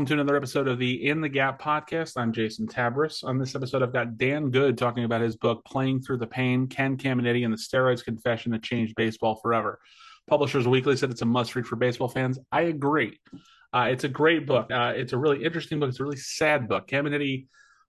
welcome to another episode of the In the Gap podcast. I'm Jason Tabris. On this episode, I've got Dan Good talking about his book, Playing Through the Pain Ken Caminiti and the Steroids Confession That Changed Baseball Forever. Publishers Weekly said it's a must read for baseball fans. I agree. Uh, it's a great book. Uh, it's a really interesting book. It's a really sad book. Caminiti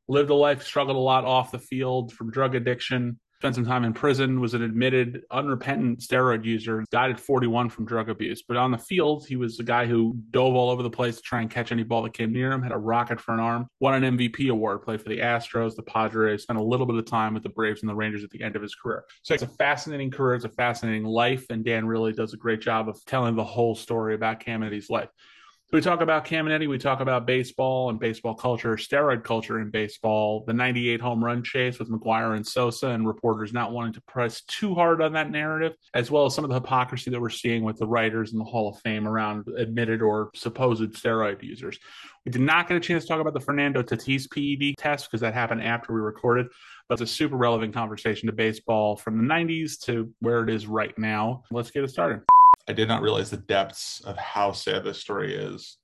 lived a life, struggled a lot off the field from drug addiction, spent some time in prison, was an admitted unrepentant steroid user, died at 41 from drug abuse. But on the field, he was a guy who dove all over the place to try and catch any ball that came near him, had a rocket for an arm, won an MVP award, played for the Astros, the Padres, spent a little bit of time with the Braves and the Rangers at the end of his career. So it's a fascinating career, it's a fascinating life, and Dan really does a great job of telling the whole story about Caminiti's life. So we talk about Caminiti, we talk about baseball and baseball culture, steroid culture in baseball, the 98 home run chase with McGwire and Sosa, and reporters not wanting to press too hard on that narrative, as well as some of the hypocrisy that we're seeing with the writers in the Hall of Fame around admitted or supposed steroid users. We did not get a chance to talk about the Fernando Tatis PED test because that happened after we recorded, but it's a super relevant conversation to baseball from the 90s to where it is right now. Let's get it started. I did not realize the depths of how sad this story is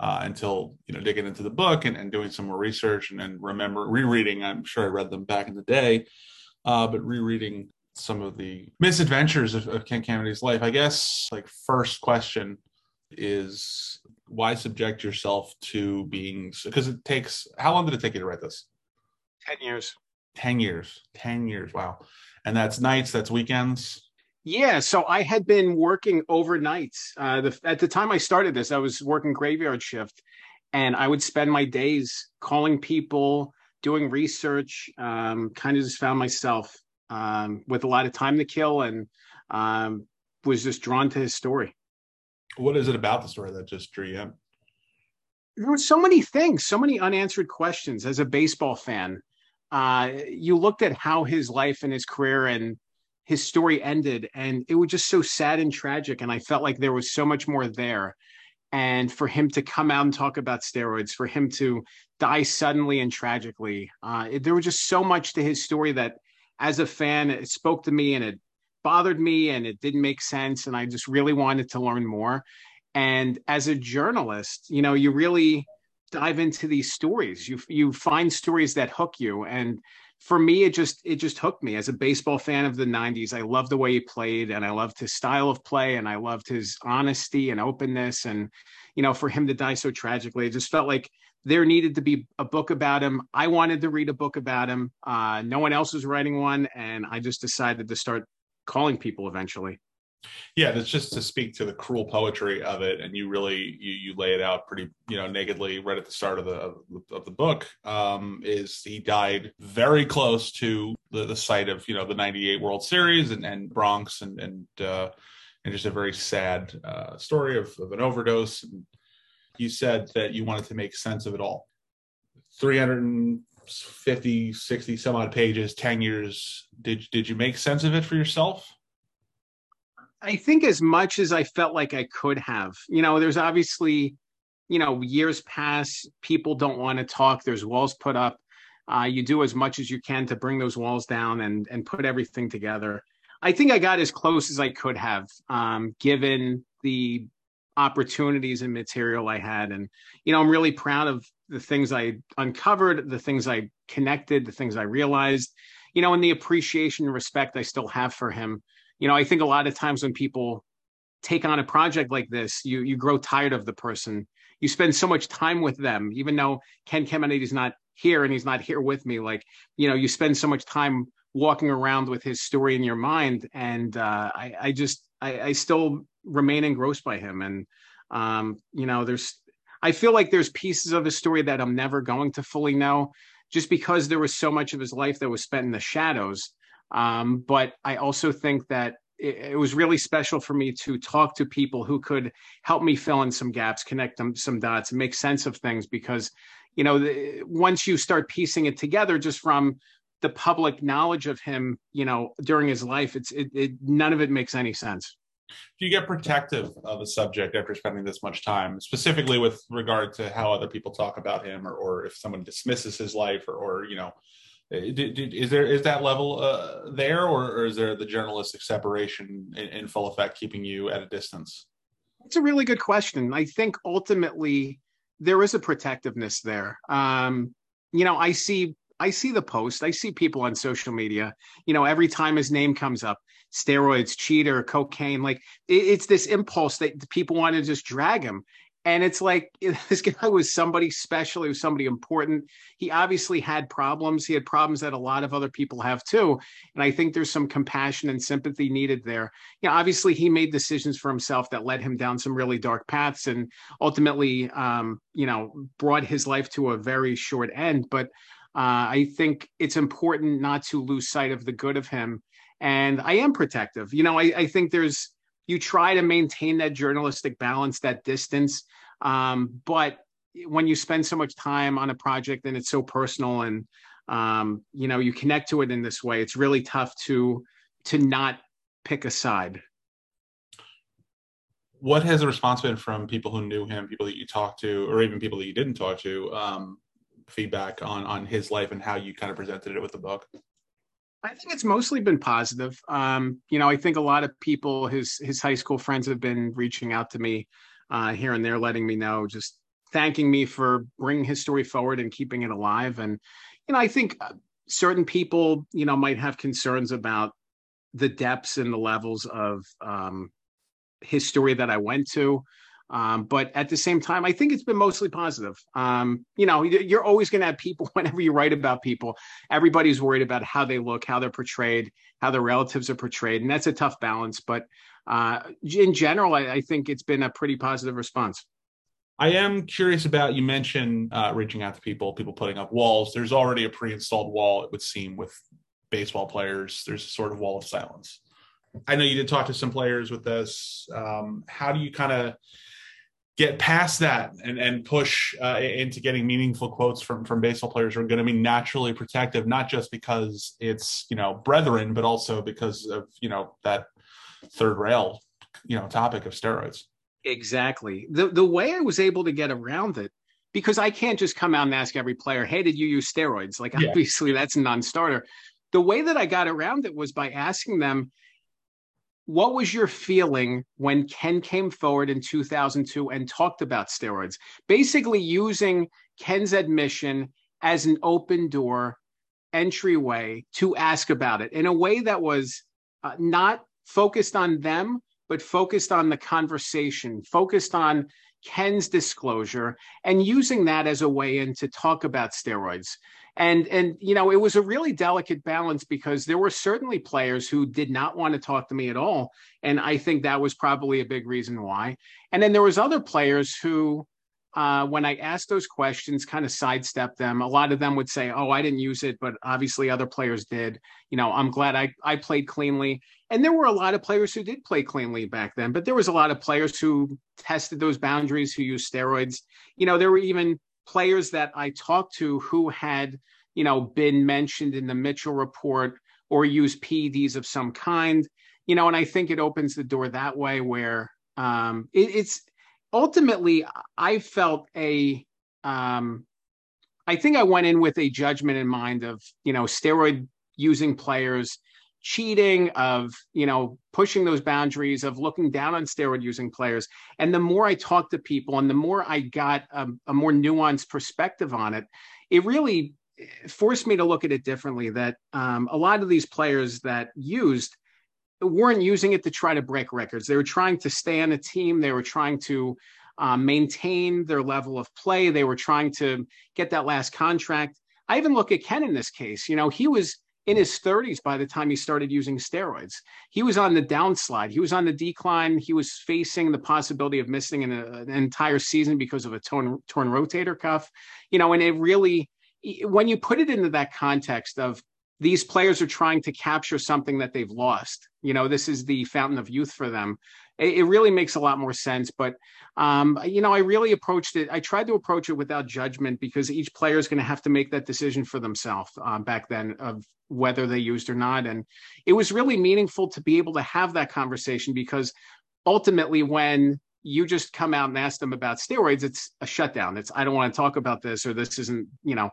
uh, until you know digging into the book and, and doing some more research and, and remember rereading. I'm sure I read them back in the day, uh, but rereading some of the misadventures of, of Ken Caminiti's life. I guess like first question is why subject yourself to being because it takes how long did it take you to write this? Ten years. Ten years. Ten years. Wow. And that's nights. That's weekends. Yeah, so I had been working overnight. Uh, the, at the time I started this, I was working graveyard shift, and I would spend my days calling people, doing research. Um, kind of just found myself um, with a lot of time to kill, and um, was just drawn to his story. What is it about the story that just drew you in? There were so many things, so many unanswered questions. As a baseball fan, uh, you looked at how his life and his career and his story ended and it was just so sad and tragic and i felt like there was so much more there. And for him to come out and talk about steroids for him to die suddenly and tragically uh, it, there was just so much to his story that as a fan it spoke to me and it bothered me and it didn't make sense and i just really wanted to learn more. And as a journalist you know you really dive into these stories. You you find stories that hook you and for me, it just it just hooked me as a baseball fan of the '90s. I loved the way he played, and I loved his style of play, and I loved his honesty and openness. And you know, for him to die so tragically, it just felt like there needed to be a book about him. I wanted to read a book about him. Uh, no one else was writing one, and I just decided to start calling people eventually yeah that's just to speak to the cruel poetry of it and you really you you lay it out pretty you know nakedly right at the start of the of, the book um is he died very close to the, the site of you know the 98 world series and and bronx and and uh and just a very sad uh story of, of an overdose. And you said that you wanted to make sense of it all. 350 60 some odd pages 10 years. Did did you make sense of it for yourself I think as much as I felt like I could have. You know, there's obviously, you know, years pass, people don't want to talk, there's walls put up. Uh, you do as much as you can to bring those walls down and and put everything together. I think I got as close as I could have, um, given the opportunities and material I had. And, you know, I'm really proud of the things I uncovered, the things I connected, the things I realized, you know, and the appreciation and respect I still have for him you know, I think a lot of times when people take on a project like this, you you grow tired of the person. You spend so much time with them, even though Ken Caminiti is not here and he's not here with me. Like, you know, you spend so much time walking around with his story in your mind, and uh, I, I just I, I still remain engrossed by him. And um, you know, there's I feel like there's pieces of his story that I'm never going to fully know, just because there was so much of his life that was spent in the shadows. Um, but I also think that it, was really special for me to talk to people who could help me fill in some gaps, connect them some dots, make sense of things. Because, you know, the, once you start piecing it together, just from the public knowledge of him, you know, during his life, it's it, it none of it makes any sense. Do you get protective of a subject after spending this much time, specifically with regard to how other people talk about him, or, or if someone dismisses his life, or, or you know, is there is that level uh, there, or, or, is there the journalistic separation in, in, full effect, keeping you at a distance? It's a really good question. I think ultimately, there is a protectiveness there. Um, you know, I see I see the post. I see people on social media. You know, every time his name comes up, steroids, cheater, cocaine. Like it, it's this impulse that people want to just drag him. And it's like this guy was somebody special. He was somebody important. He obviously had problems. He had problems that a lot of other people have too. And I think there's some compassion and sympathy needed there. You know, obviously he made decisions for himself that led him down some really dark paths and ultimately, um, you know, brought his life to a very short end. But uh, I think it's important not to lose sight of the good of him. And I am protective. You know, I, I think there's you try to maintain that journalistic balance, that distance. Um, but when you spend so much time on a project and it's so personal and um, you know you connect to it in this way, it's really tough to to not pick a side. What has the response been from people who knew him, people that you talked to, or even people that you didn't talk to? Um, feedback on on his life and how you kind of presented it with the book? I think it's mostly been positive. Um, you know, I think a lot of people, his his high school friends, have been reaching out to me uh, here and there, letting me know, just thanking me for bringing his story forward and keeping it alive. And you know, I think uh, certain people, you know, might have concerns about the depths and the levels of um, his story that I went to. Um, but at the same time, I think it's been mostly positive. Um, you know, you're always going to have people whenever you write about people. Everybody's worried about how they look, how they're portrayed, how their relatives are portrayed, and that's a tough balance. But uh, in general, I, I, think it's been a pretty positive response. I am curious about you mentioned uh, reaching out to people, people putting up walls. There's already a pre-installed wall, it would seem, with baseball players. There's a sort of wall of silence. I know you did talk to some players with this. Um, how do you kind of get past that and, and push uh, into getting meaningful quotes from from baseball players who are going to be naturally protective, not just because it's you know brethren, but also because of you know that third rail you know topic of steroids. Exactly. The the way I was able to get around it because I can't just come out and ask every player, "Hey, did you use steroids?" Like yeah. obviously that's a non-starter. The way that I got around it was by asking them, what was your feeling when Ken came forward in 2002 and talked about steroids? Basically, using Ken's admission as an open door entryway to ask about it in a way that was uh, not focused on them, but focused on the conversation, focused on Ken's disclosure, and using that as a way in to talk about steroids and and you know it was a really delicate balance because there were certainly players who did not want to talk to me at all. And i think that was probably a big reason why. And then there was other players who uh, when i asked those questions kind of sidestepped them. A lot of them would say oh i didn't use it but obviously other players did. You know i'm glad i, I played cleanly. And there were a lot of players who did play cleanly back then but there was a lot of players who tested those boundaries who used steroids. You know there were even players that I talked to who had, you know, been mentioned in the Mitchell report or used PEDs of some kind, you know, and I think it opens the door that way where um, it, it's ultimately I felt a, um, I think I went in with a judgment in mind of, you know, steroid using players cheating, of you know pushing those boundaries, of looking down on steroid using players. And the more I talked to people, and the more I got a, a more nuanced perspective on it, it really forced me to look at it differently. That um, a lot of these players that used weren't using it to try to break records. They were trying to stay on a team. They were trying to um, maintain their level of play. They were trying to get that last contract. I even look at Ken in this case. You know, he was in his 30s by the time he started using steroids. He was on the downslide. He was on the decline. He was facing the possibility of missing an, an entire season because of a torn, torn rotator cuff. You know, and it really, when you put it into that context of these players are trying to capture something that they've lost, you know, this is the fountain of youth for them it, it really makes a lot more sense. But um, you know, I really approached it. I tried to approach it without judgment because each player is going to have to make that decision for themselves uh, back then of whether they used or not. And it was really meaningful to be able to have that conversation because ultimately, when you just come out and ask them about steroids, it's a shutdown. It's I don't want to talk about this or this isn't you know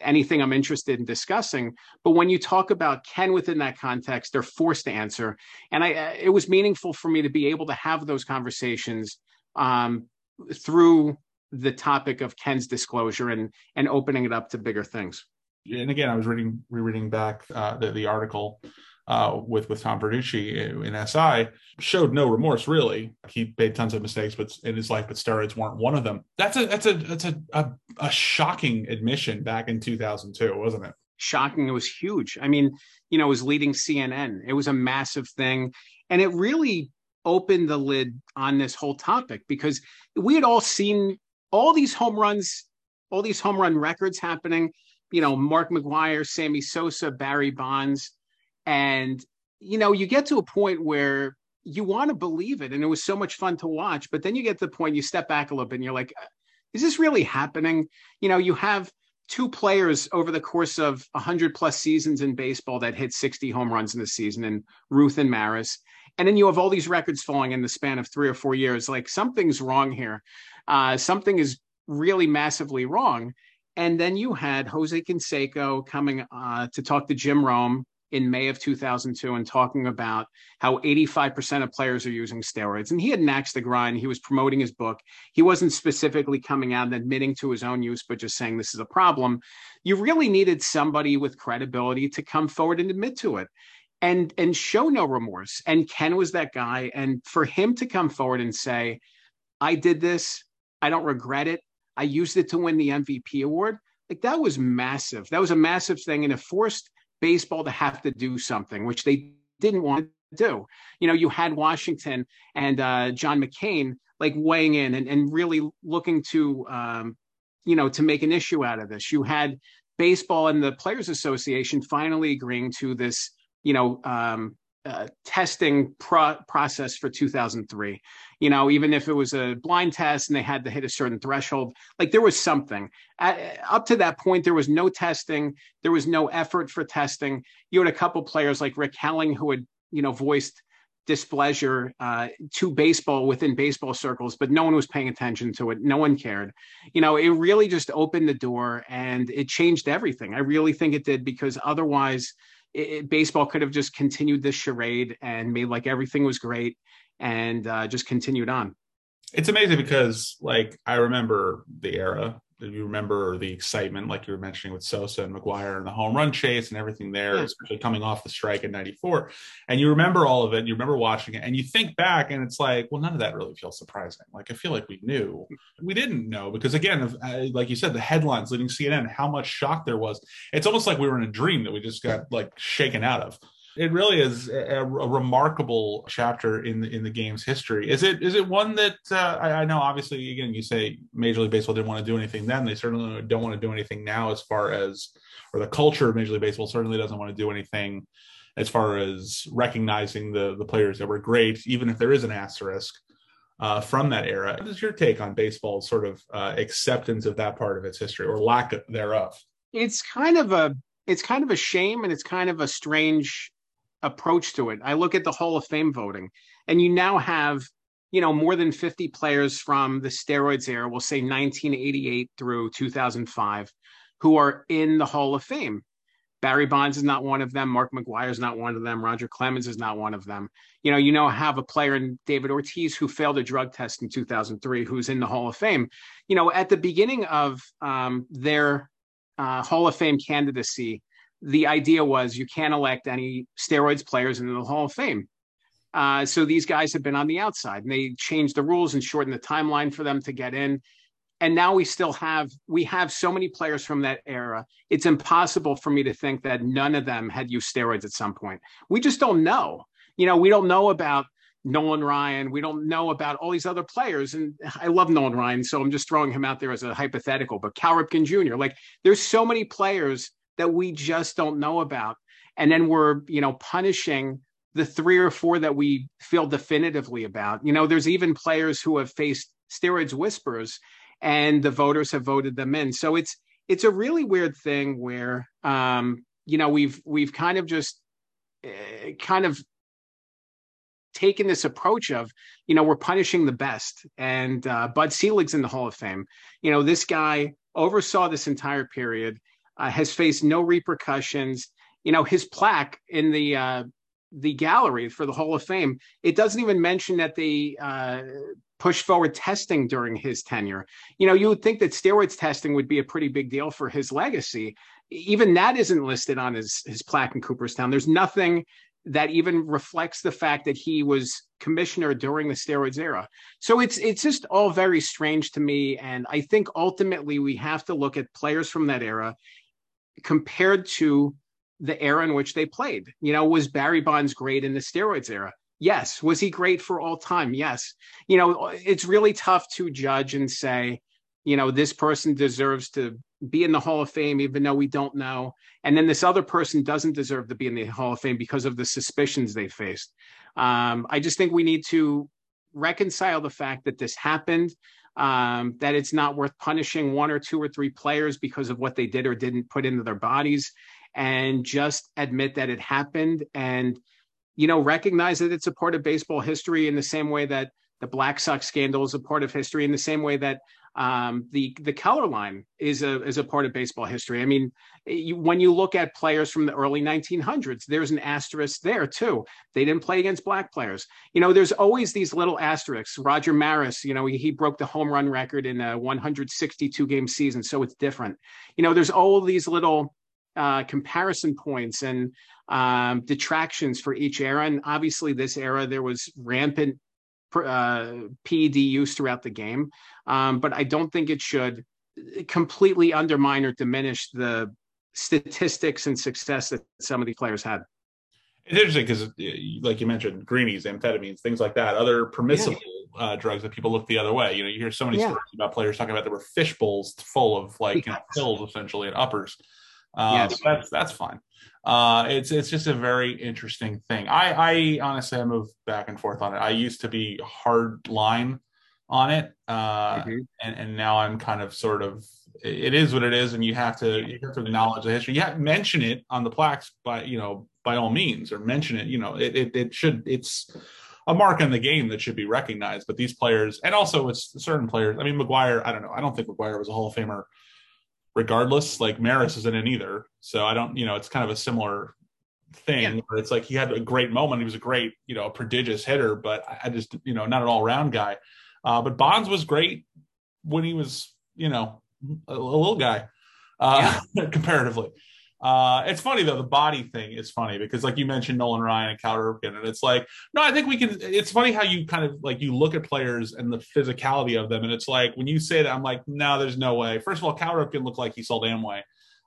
anything I'm interested in discussing. But when you talk about Ken within that context, they're forced to answer. And I, uh, it was meaningful for me to be able to have those conversations um, through the topic of Ken's disclosure and and opening it up to bigger things. And again, I was reading rereading back uh, the, the article uh, with with Tom Verducci in SI showed no remorse really. He made tons of mistakes, but in his life, but steroids weren't one of them. That's a that's a that's a a, a shocking admission back in 2002, wasn't it? Shocking. It was huge. I mean, you know, it was leading CNN. It was a massive thing, and it really opened the lid on this whole topic because we had all seen all these home runs, all these home run records happening. You know, Mark McGwire, Sammy Sosa, Barry Bonds and, you know, you get to a point where you want to believe it. And it was so much fun to watch. But then you get to the point, you step back a little bit and you're like, is this really happening? You know, you have two players over the course of 100 plus seasons in baseball that hit 60 home runs in the season, and Ruth and Maris. And then you have all these records falling in the span of three or four years. Like something's wrong here. Uh, something is really massively wrong. And then you had Jose Canseco coming uh, to talk to Jim Rome in May of 2002 and talking about how 85% of players are using steroids. And he had axed the grind. He was promoting his book. He wasn't specifically coming out and admitting to his own use, but just saying this is a problem. You really needed somebody with credibility to come forward and admit to it and and show no remorse. And Ken was that guy. And for him to come forward and say, I did this, I don't regret it. I used it to win the MVP award. Like that was massive. That was a massive thing. And it forced baseball to have to do something, which they didn't want to do. You know, you had Washington and uh, John McCain like weighing in and, and really looking to, um, you know, to make an issue out of this. You had baseball and the Players Association finally agreeing to this, you know, um, uh, testing pro- process for 2003. You know, even if it was a blind test and they had to hit a certain threshold, like there was something. At, up to that point, there was no testing. There was no effort for testing. You had a couple players like Rick Helling who had, you know, voiced displeasure uh, to baseball within baseball circles, but no one was paying attention to it. No one cared. You know, it really just opened the door and it changed everything. I really think it did because otherwise it, baseball could have just continued this charade and made like everything was great and uh, just continued on. It's amazing because, like, I remember the era you remember the excitement, like you were mentioning with Sosa and McGwire and the home run chase and everything there, yeah. especially coming off the strike in '94. And you remember all of it. You remember watching it, and you think back, and it's like, well, none of that really feels surprising. Like I feel like we knew, we didn't know because again, uh, like you said, the headlines leading CNN, how much shock there was. It's almost like we were in a dream that we just got like shaken out of. It really is a, a, remarkable chapter in the in the game's history. Is it is it one that uh, I, I, know? Obviously, again, you say Major League Baseball didn't want to do anything then. They certainly don't want to do anything now, as far as or the culture of Major League Baseball certainly doesn't want to do anything as far as recognizing the the players that were great, even if there is an asterisk. Uh, from that era. What is your take on baseball's sort of uh, acceptance of that part of its history or lack thereof? It's kind of a it's kind of a shame and it's kind of a strange approach to it. I look at the Hall of Fame voting, and you now have, you know, more than 50 players from the steroids era, we'll say 1988 through 2005, who are in the Hall of Fame. Barry Bonds is not one of them. Mark McGwire is not one of them. Roger Clemens is not one of them. You know, you know, have a player in David Ortiz who failed a drug test in 2003, who's in the Hall of Fame. You know, at the beginning of um, their uh, Hall of Fame candidacy, the idea was you can't elect any steroids players into the Hall of Fame. Uh, so these guys have been on the outside, and they changed the rules and shortened the timeline for them to get in. And now we still have we have so many players from that era. It's impossible for me to think that none of them had used steroids at some point. We just don't know. You know, we don't know about Nolan Ryan. We don't know about all these other players. And I love Nolan Ryan, so I'm just throwing him out there as a hypothetical. But Cal Ripken Jr., like there's so many players that we just don't know about. And then we're, you know, punishing the three or four that we feel definitively about. You know, there's even players who have faced steroids whispers and the voters have voted them in. So it's it's a really weird thing where um, you know, we've we've kind of just uh, kind of taken this approach of, you know, we're punishing the best. And uh, Bud Selig's in the Hall of Fame. You know, this guy oversaw this entire period uh, has faced no repercussions. You know, his plaque in the uh, the gallery for the Hall of Fame, it doesn't even mention that they uh, push forward testing during his tenure. You know, you would think that steroids testing would be a pretty big deal for his legacy. Even that isn't listed on his his plaque in Cooperstown. There's nothing that even reflects the fact that he was commissioner during the steroids era. So it's it's just all very strange to me and I think ultimately we have to look at players from that era compared to the era in which they played. You know, was Barry Bonds great in the steroids era? Yes. Was he great for all time? Yes. You know, it's really tough to judge and say, you know, this person deserves to be in the Hall of Fame, even though we don't know. And then this other person doesn't deserve to be in the Hall of Fame because of the suspicions they faced. Um, I just think we need to reconcile the fact that this happened, um, that it's not worth punishing one or two or three players because of what they did or didn't put into their bodies, and just admit that it happened and, you know, recognize that it's a part of baseball history in the same way that the Black Sox scandal is a part of history, in the same way that um, the the color line is a is a part of baseball history. I mean, you, when you look at players from the early 1900s, there's an asterisk there too. They didn't play against black players. You know, there's always these little asterisks. Roger Maris, you know, he, he broke the home run record in a 162 game season, so it's different. You know, there's all these little uh, comparison points and um, detractions for each era. And obviously, this era there was rampant uh, PED use throughout the game. Um, but I don't think it should completely undermine or diminish the statistics and success that some of these players had. It's interesting because, like you mentioned, greenies, amphetamines, things like that, other permissible yeah. uh, drugs that people look the other way. You know, you hear so many yeah. stories about players talking about there were fish bowls full of like you know, pills essentially and uppers. Uh, yes. that's that's fine. Uh, it's it's just a very interesting thing. I I honestly I move back and forth on it. I used to be hard line on it, uh, mm-hmm. and and now I'm kind of sort of it is what it is, and you have to you have to acknowledge the history. You have to mention it on the plaques by you know by all means, or mention it. You know, it it, it should it's a mark on the game that should be recognized. But these players, and also it's certain players. I mean, McGwire, I don't know. I don't think McGwire was a Hall of Famer regardless. Like Maris isn't in either. So I don't, you know, it's kind of a similar thing yeah. where it's like he had a great moment. He was a great, you know, a prodigious hitter, but I just, you know, not an all around guy. Uh, but Bonds was great when he was, you know, a, a little guy uh, yeah. comparatively. Uh, it's funny though the body thing is funny because like you mentioned Nolan Ryan and Cal Ripken, and it's like no, I think we can. It's funny how you kind of like you look at players and the physicality of them, and it's like when you say that, I'm like, no, there's no way. First of all, Cal Ripken looked like he sold Amway.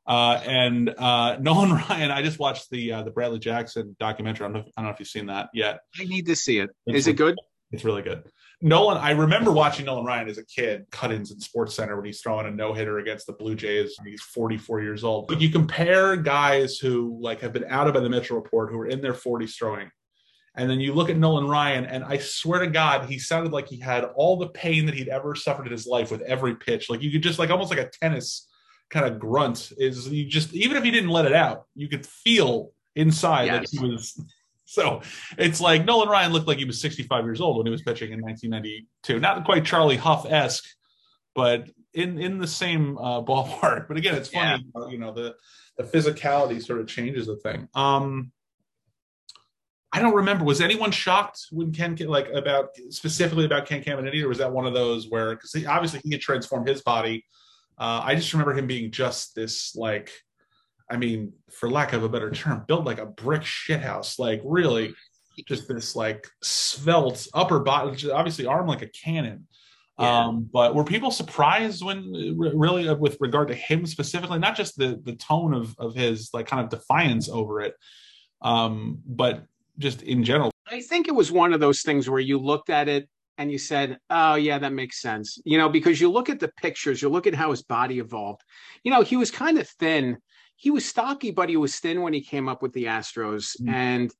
Uh, and uh, Nolan Ryan, I just watched the uh, the Bradley Jackson documentary. I don't, know if, I don't know if you've seen that yet. I need to see it. It's Is it good? It's really good. Nolan, I remember watching Nolan Ryan as a kid, cut-ins in Sports Center when he's throwing a no-hitter against the Blue Jays. He's 44 years old. But you compare guys who like have been outed by the Mitchell Report, who are in their 40s throwing, and then you look at Nolan Ryan, and I swear to God, he sounded like he had all the pain that he'd ever suffered in his life with every pitch. Like you could just like almost like a tennis kind of grunt. Is you just even if he didn't let it out, you could feel inside yes. that he was so it's like Nolan Ryan looked like he was 65 years old when he was pitching in 1992. Not quite Charlie Hough esque, but in in the same uh, ballpark. But again, it's funny, yeah. you know, the the physicality sort of changes the thing. Um, I don't remember. Was anyone shocked when Ken like about specifically about Ken Caminiti, or was that one of those where because obviously he had transformed his body? Uh, I just remember him being just this like I mean, for lack of a better term, built like a brick shithouse. Like really, just this like svelte upper body, obviously arm like a cannon. Yeah. Um, but were people surprised when really uh, with regard to him specifically, not just the the tone of of his like kind of defiance over it, um, but just in general? I think it was one of those things where you looked at it and you said, "Oh yeah, that makes sense." You know, because you look at the pictures, you look at how his body evolved. You know, he was kind of thin he was stocky, but he was thin when he came up with the Astros. Mm-hmm. And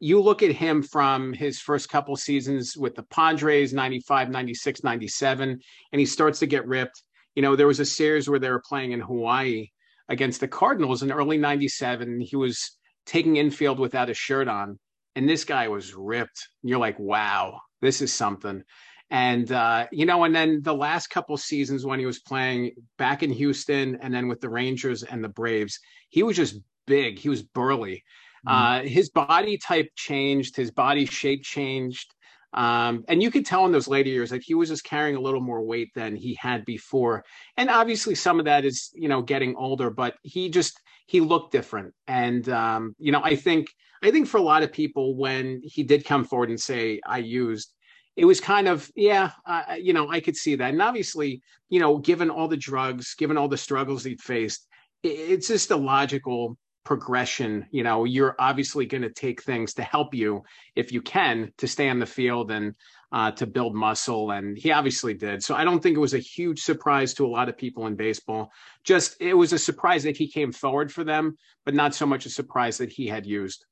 you look at him from his first couple seasons with the Padres, 95, 96, 97, and he starts to get ripped. You know, there was a series where they were playing in Hawaii against the Cardinals in early 97. He was taking infield without a shirt on. And this guy was ripped. You're like, wow, this is something. And uh, you know, and then the last couple seasons when he was playing back in Houston and then with the Rangers and the Braves, he was just big. He was burly. Mm-hmm. Uh, his body type changed. His body shape changed. Um, and you could tell in those later years that he was just carrying a little more weight than he had before. And obviously, some of that is, you know, getting older, but he just he looked different. And um, you know, I think I think for a lot of people, when he did come forward and say, "I used," it was kind of yeah, uh, you know, I could see that. And obviously, you know, given all the drugs, given all the struggles he'd faced, it's just a logical progression. You know you're obviously going to take things to help you if you can to stay on the field and uh, to build muscle and he obviously did. So i don't think it was a huge surprise to a lot of people in baseball. Just it was a surprise that he came forward for them but not so much a surprise that he had used.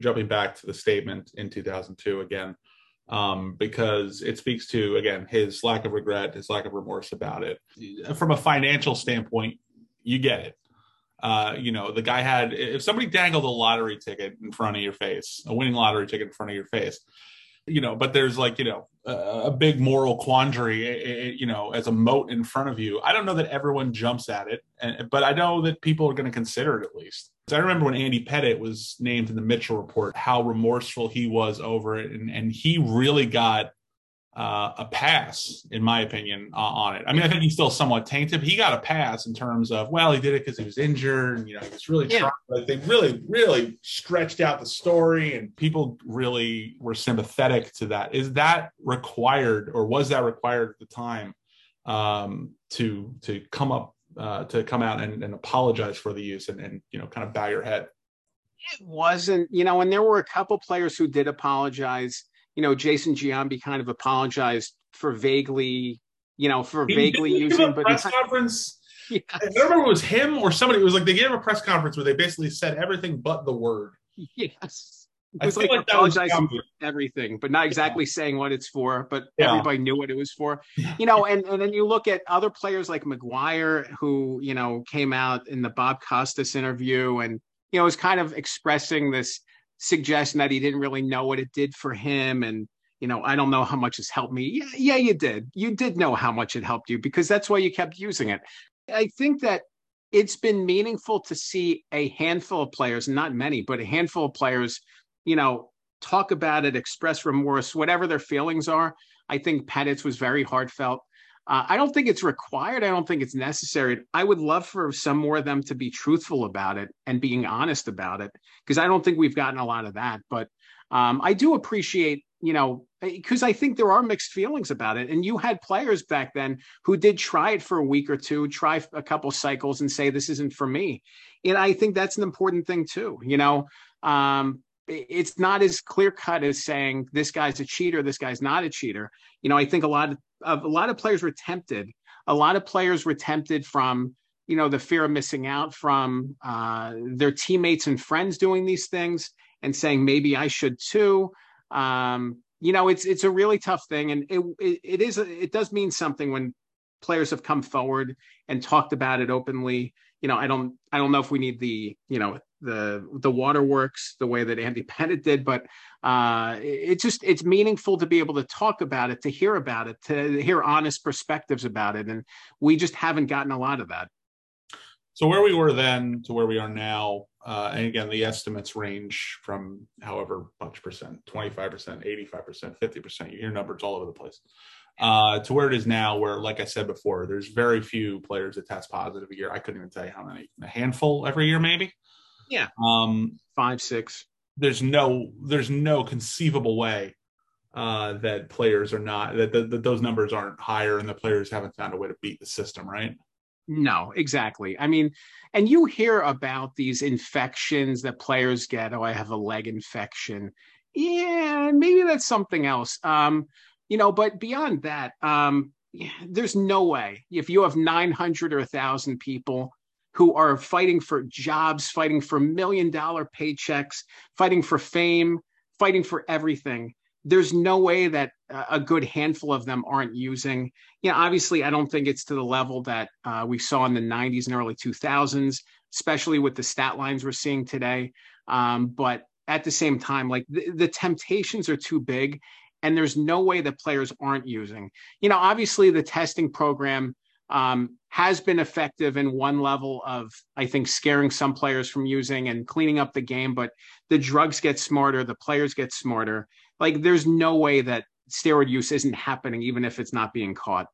Jumping back to the statement in 2002 again um, because it speaks to again his lack of regret his lack of remorse about it from a financial standpoint you get it uh, you know, the guy had, if somebody dangled a lottery ticket in front of your face, a winning lottery ticket in front of your face, you know, but there's like, you know, a, a big moral quandary, you know, as a moat in front of you. I don't know that everyone jumps at it, and, but I know that people are going to consider it at least. I remember when Andy Pettitte was named in the Mitchell report, how remorseful he was over it. And, and he really got uh, a pass, in my opinion, uh, on it. I mean, I think he's still somewhat tainted. But he got a pass in terms of, well, he did it because he was injured, and you know, he was really yeah. trying. They really, really stretched out the story, and people really were sympathetic to that. Is that required, or was that required at the time um, to to come up uh, to come out and, and apologize for the use and, and you know, kind of bow your head? It wasn't, you know, and there were a couple players who did apologize you know, Jason Giambi kind of apologized for vaguely, you know, for he vaguely using. but press conference. Yes. I remember it was him or somebody. It was like they gave him a press conference where they basically said everything but the word. Yes. It was like, like apologizing for everything, but not exactly yeah. saying what it's for. But yeah. everybody knew what it was for, you know. And and then you look at other players like McGwire, who you know came out in the Bob Costas interview, and you know was kind of expressing this suggestion that he didn't really know what it did for him and you know i don't know how much it's helped me yeah, yeah you did you did know how much it helped you because that's why you kept using it i think that it's been meaningful to see a handful of players not many but a handful of players you know talk about it express remorse whatever their feelings are i think Pettitte's was very heartfelt uh, I don't think it's required. I don't think it's necessary. I would love for some more of them to be truthful about it and being honest about it because I don't think we've gotten a lot of that. But um, I do appreciate, you know, because I think there are mixed feelings about it. And you had players back then who did try it for a week or two, try a couple cycles and say, this isn't for me. And I think that's an important thing too. You know, um, it's not as clear cut as saying this guy's a cheater, this guy's not a cheater. You know, I think a lot of, a lot of players were tempted. A lot of players were tempted from you know the fear of missing out from uh, their teammates and friends doing these things and saying maybe I should too. Um, you know, it's it's a really tough thing, and it it, it is it does mean something when players have come forward and talked about it openly. You know, I don't I don't know if we need the you know the the waterworks the way that Andy Pettitte did, but uh, it's just it's meaningful to be able to talk about it, to hear about it, to hear honest perspectives about it, and we just haven't gotten a lot of that. So where we were then to where we are now, uh, and again the estimates range from however much percent, twenty five percent, eighty five percent, fifty percent. You hear numbers all over the place. Uh, to where it is now, where, like I said before, there's very few players that test positive a year. I couldn't even tell you how many, a handful every year, maybe. Yeah. Um, five, six. There's no, there's no conceivable way uh, that players are not that, that, that those numbers aren't higher, and the players haven't found a way to beat the system, right? No, exactly. I mean, and you hear about these infections that players get. Oh, I have a leg infection. Yeah, maybe that's something else. Um, you know, but beyond that, um, there's no way if you have 900 or 1,000 people who are fighting for jobs, fighting for million dollar paychecks, fighting for fame, fighting for everything. There's no way that a good handful of them aren't using. You know, obviously, I don't think it's to the level that uh, we saw in the 90s and early 2000s, especially with the stat lines we're seeing today. Um, but at the same time, like the, the temptations are too big, and there's no way that players aren't using. You know, obviously, the testing program um, has been effective in one level of, I think, scaring some players from using and cleaning up the game. But the drugs get smarter, the players get smarter. Like, there's no way that steroid use isn't happening, even if it's not being caught.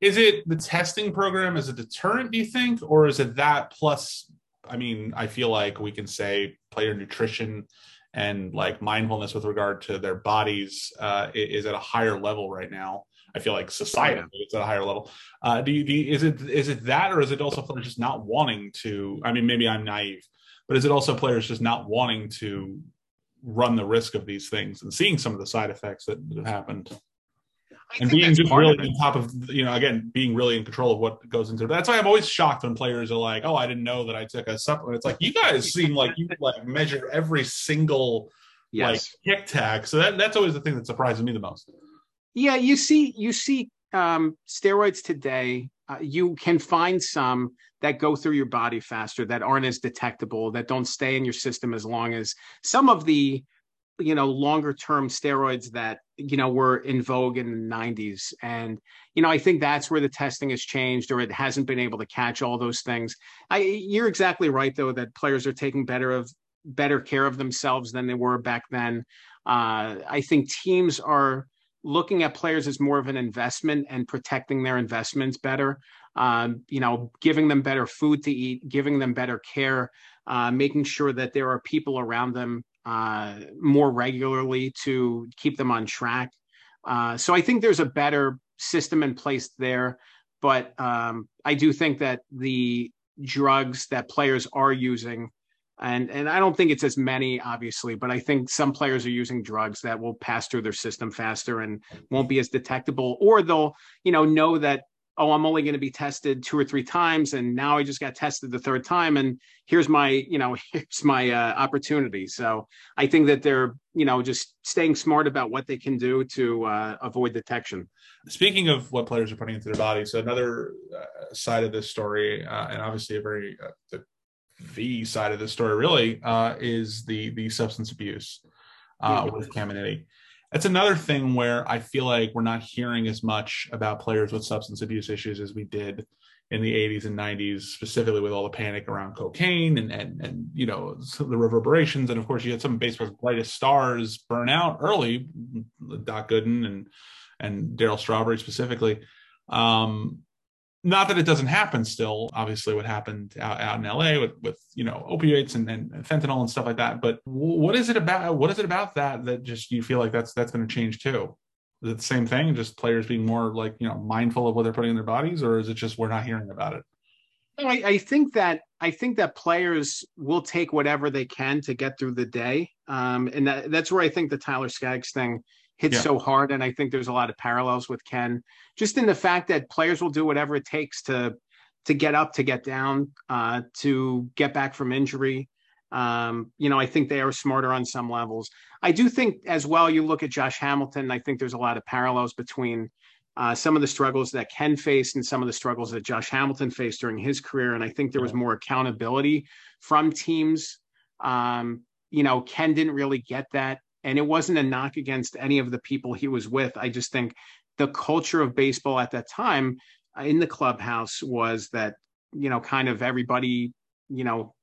Is it the testing program as a deterrent, do you think, or is it that plus? I mean, I feel like we can say player nutrition and like mindfulness with regard to their bodies uh, is at a higher level right now. I feel like society yeah. it's at a higher level. Uh, do, you, do you, is it is it that, or is it also players just not wanting to? I mean, maybe I'm naive, but is it also players just not wanting to run the risk of these things and seeing some of the side effects that have happened? and being just really on top of you know again being really in control of what goes into it. That's why I'm always shocked when players are like, "Oh, I didn't know that I took a supplement." It's like you guys seem like you like measure every single yes. like tic tac. So that that's always the thing that surprises me the most. Yeah, you see, you see um, steroids today. Uh, you can find some that go through your body faster, that aren't as detectable, that don't stay in your system as long as some of the you know longer term steroids that you know were in vogue in the 90s and you know i think that's where the testing has changed or it hasn't been able to catch all those things i you're exactly right though that players are taking better of better care of themselves than they were back then uh, i think teams are looking at players as more of an investment and protecting their investments better um, you know giving them better food to eat giving them better care uh, making sure that there are people around them uh, more regularly to keep them on track. Uh, so I think there's a better system in place there. But um, I do think that the drugs that players are using, and and I don't think it's as many, obviously, but I think some players are using drugs that will pass through their system faster and won't be as detectable, or they'll you know know that oh, I'm only going to be tested two or three times, and now I just got tested the third time, and here's my, you know, here's my uh, opportunity. So I think that they're, you know, just staying smart about what they can do to uh, avoid detection. Speaking of what players are putting into their bodies, so another uh, side of this story, uh, and obviously a very uh, the, the, side of the story really uh, is the the substance abuse yeah. with Caminiti that's another thing where I feel like we're not hearing as much about players with substance abuse issues as we did in the 80s and 90s, specifically with all the panic around cocaine and and and you know the reverberations. And of course, you had some of baseball's brightest stars burn out early, Doc Gooden and and Darryl Strawberry specifically. Um, not that it doesn't happen still obviously what happened out, out in la with, with you know opioids and, and fentanyl and stuff like that but what is it about what is it about that that just you feel like that's that's going to change too? Is it the same thing just players being more like you know mindful of what they're putting in their bodies or is it just we're not hearing about it? I, I think that I think that players will take whatever they can to get through the day, um, and that, that's where I think the Tyler Skaggs thing hits yeah. so hard. And I think there's a lot of parallels with Ken, just in the fact that players will do whatever it takes to to get up, to get down, uh, to get back from injury. Um, you know, I think they are smarter on some levels. I do think as well. You look at Josh Hamilton. I think there's a lot of parallels between uh, some of the struggles that Ken faced and some of the struggles that Josh Hamilton faced during his career. And I think there was more accountability from teams. Um, you know, Ken didn't really get that and it wasn't a knock against any of the people he was with. I just think the culture of baseball at that time uh, in the clubhouse was that, you know, kind of everybody, you know,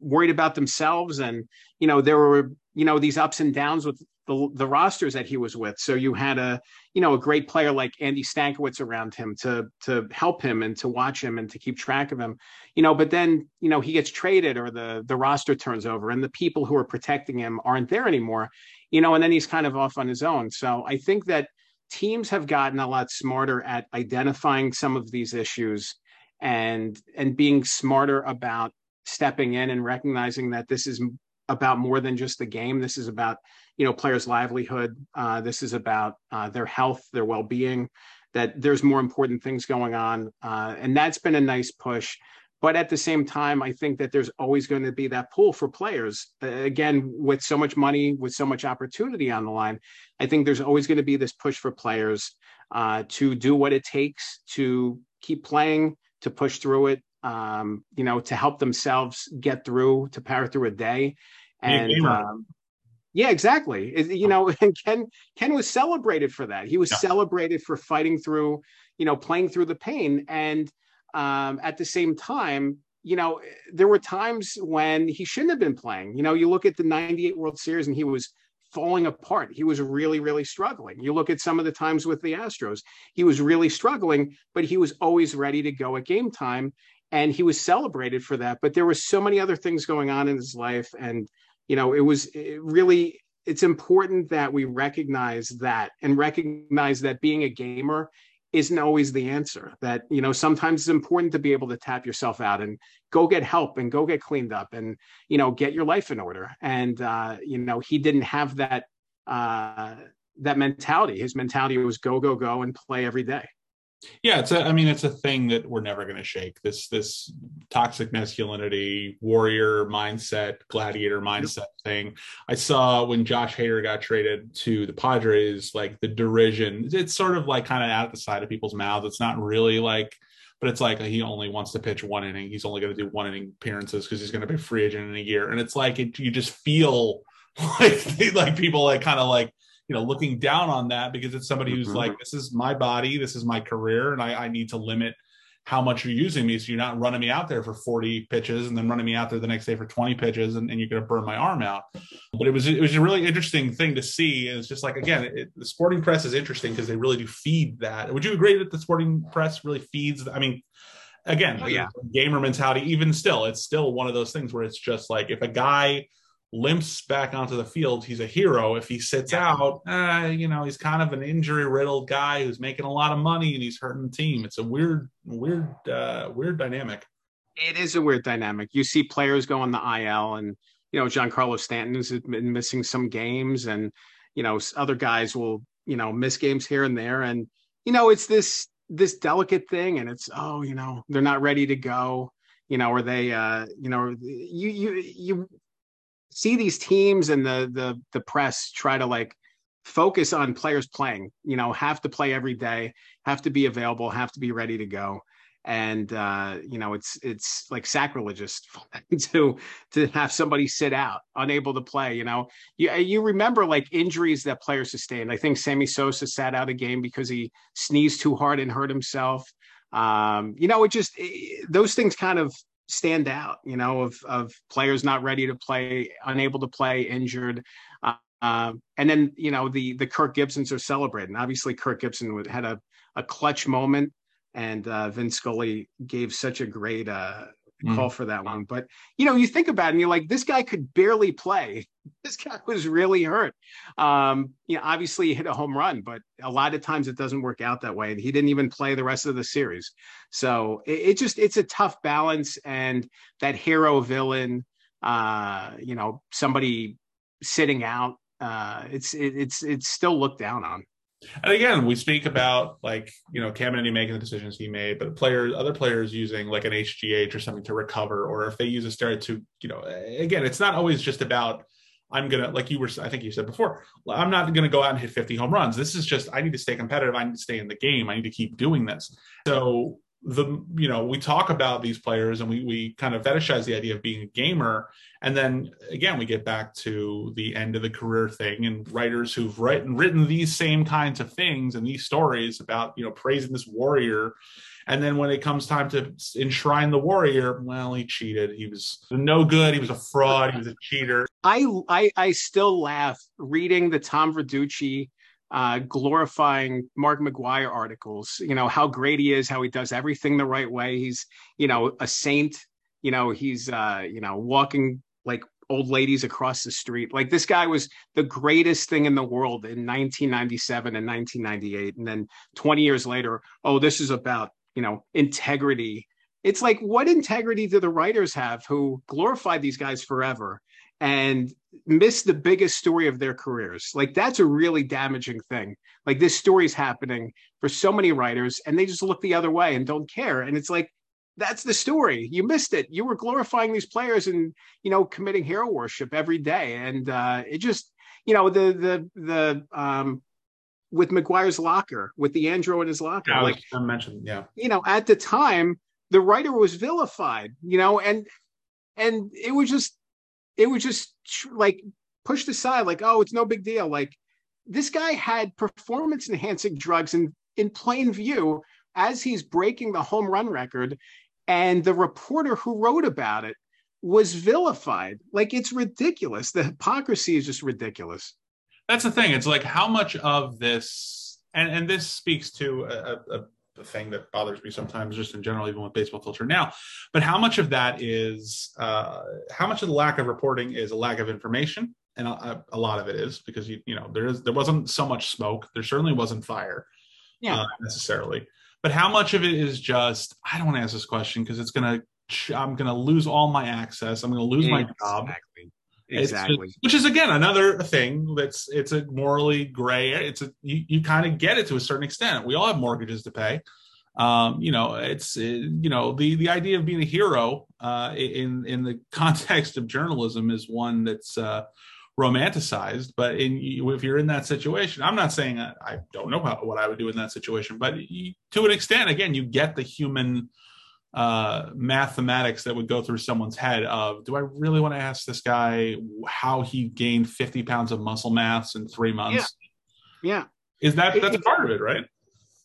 worried about themselves. And, you know, there were, you know, these ups and downs with the, the rosters that he was with. So you had a, you know, a great player like Andy Stankiewicz around him to to help him and to watch him and to keep track of him, you know. But then, you know, he gets traded or the the roster turns over and the people who are protecting him aren't there anymore, you know. And then he's kind of off on his own. So I think that teams have gotten a lot smarter at identifying some of these issues and and being smarter about stepping in and recognizing that this is about more than just the game. This is about you know players' livelihood. Uh, this is about uh, their health, their well-being. That there's more important things going on, uh, and that's been a nice push. But at the same time, I think that there's always going to be that pull for players. again, with so much money, with so much opportunity on the line, I think there's always going to be this push for players uh, to do what it takes to keep playing, to push through it, um, you know, to help themselves get through, to power through a day. And um, yeah, exactly. You know, and Ken Ken was celebrated for that. He was yeah. celebrated for fighting through, you know, playing through the pain. And um, at the same time, you know, there were times when he shouldn't have been playing. You know, you look at the '98 World Series, and he was falling apart. He was really, really struggling. You look at some of the times with the Astros, he was really struggling, but he was always ready to go at game time. And he was celebrated for that. But there were so many other things going on in his life. And, you know, it was it really, it's important that we recognize that and recognize that being a gamer isn't always the answer that you know sometimes it's important to be able to tap yourself out and go get help and go get cleaned up and you know get your life in order and uh you know he didn't have that uh that mentality his mentality was go go go and play every day yeah, it's a, I mean, it's a thing that we're never going to shake. This this toxic masculinity, warrior mindset, gladiator mindset yep. thing. I saw when Josh Hader got traded to the Padres, like the derision. It's sort of like kind of out of the side of people's mouths. It's not really like, but it's like he only wants to pitch one inning. He's only going to do one inning appearances because he's going to be free agent in a year. And it's like it, you just feel like like people like kind of like you know looking down on that because it's somebody who's mm-hmm. like this is my body this is my career and I, I need to limit how much you're using me so you're not running me out there for 40 pitches and then running me out there the next day for 20 pitches and, and you're going to burn my arm out but it was it was a really interesting thing to see and it's just like again it, the sporting press is interesting because they really do feed that would you agree that the sporting press really feeds i mean again oh, yeah. gamer mentality even still it's still one of those things where it's just like if a guy limps back onto the field, he's a hero. If he sits yeah. out, uh, you know, he's kind of an injury riddled guy who's making a lot of money and he's hurting the team. It's a weird, weird, uh, weird dynamic. It is a weird dynamic. You see players go on the IL, and you know, Giancarlo Stanton has been missing some games, and you know, other guys will, you know, miss games here and there, and you know, it's this this delicate thing, and it's oh, you know, they're not ready to go you know, or they, uh, you know, you you you see these teams and the the the press try to like focus on players playing you know have to play every day have to be available have to be ready to go. And uh, you know it's it's like sacrilegious to to have somebody sit out unable to play you know? You you remember like injuries that players sustained. I think sammy sosa sat out a game because he sneezed too hard and hurt himself. Um, you know it just it, those things kind of stand out, you know, of of players not ready to play, unable to play, injured. Uh, and then you know the the Kirk Gibsons are celebrating. Obviously, Kirk Gibson had a a clutch moment, and uh, Vin Scully gave such a great uh, mm. call for that one. But you know, you think about it and you're like, this guy could barely play. This guy was really hurt. Um, you know, obviously he hit a home run, but a lot of times it doesn't work out that way. And he didn't even play the rest of the series. So it, it just it's a tough balance. And that hero villain, uh, you know, somebody sitting out, uh, it's it, it's it's still looked down on. And again, we speak about like you know Caminiti making the decisions he made, but players, other players using like an HGH or something to recover, or if they use a steroid to you know, again, it's not always just about I'm gonna like you were. I think you said before. I'm not gonna go out and hit 50 home runs. This is just I need to stay competitive. I need to stay in the game. I need to keep doing this. So the you know we talk about these players and we we kind of fetishize the idea of being a gamer. And then again we get back to the end of the career thing and writers who've written written these same kinds of things and these stories about you know praising this warrior. And then when it comes time to enshrine the warrior well he cheated. He was no good. He was a fraud. He was a cheater. I i, I still laugh reading the tom verducci uh, glorifying Mark McGwire articles, you know, how great he is, how he does everything the right way. He's, you know, a saint, you know, he's, uh, you know, walking like old ladies across the street. Like this guy was the greatest thing in the world in 1997 and 1998. And then 20 years later, oh, this is about, you know, integrity. It's like, what integrity do the writers have who glorify these guys forever? and miss the biggest story of their careers. Like that's a really damaging thing. Like this story's happening for so many writers and they just look the other way and don't care. And it's like that's the story. You missed it. You were glorifying these players and you know committing hero worship every day. And uh it just, you know, the the the um with McGwire's locker, with the Andro in his locker. Yeah, like I mentioned, yeah. You know, at the time the writer was vilified, you know, and and it was just it was just like pushed aside, like, oh, it's no big deal. Like this guy had performance enhancing drugs in, in plain view as he's breaking the home run record. And the reporter who wrote about it was vilified. Like it's ridiculous. The hypocrisy is just ridiculous. that's the thing. It's like how much of this, and and this speaks to a, a, a thing that bothers me sometimes, just in general, even with baseball culture now. But how much of that is, uh, how much of the lack of reporting is a lack of information, and a, a lot of it is because you you know there is there wasn't so much smoke, there certainly wasn't fire, yeah, uh, necessarily. But how much of it is just I don't want to ask this question because it's gonna I'm gonna lose all my access. I'm gonna lose exactly. my job. Exactly. Just, which is again another thing that's it's a morally gray. It's a you, you kind of get it to a certain extent. We all have mortgages to pay. Um, you know, it's you know the the idea of being a hero uh, in in the context of journalism is one that's uh, romanticized. But in if you're in that situation, I'm not saying I, I don't know how, what I would do in that situation, but you, to an extent, again, you get the human uh, mathematics that would go through someone's head of do I really want to ask this guy how he gained 50 pounds of muscle mass in three months? Yeah. yeah. Is that that's it, part of it, right?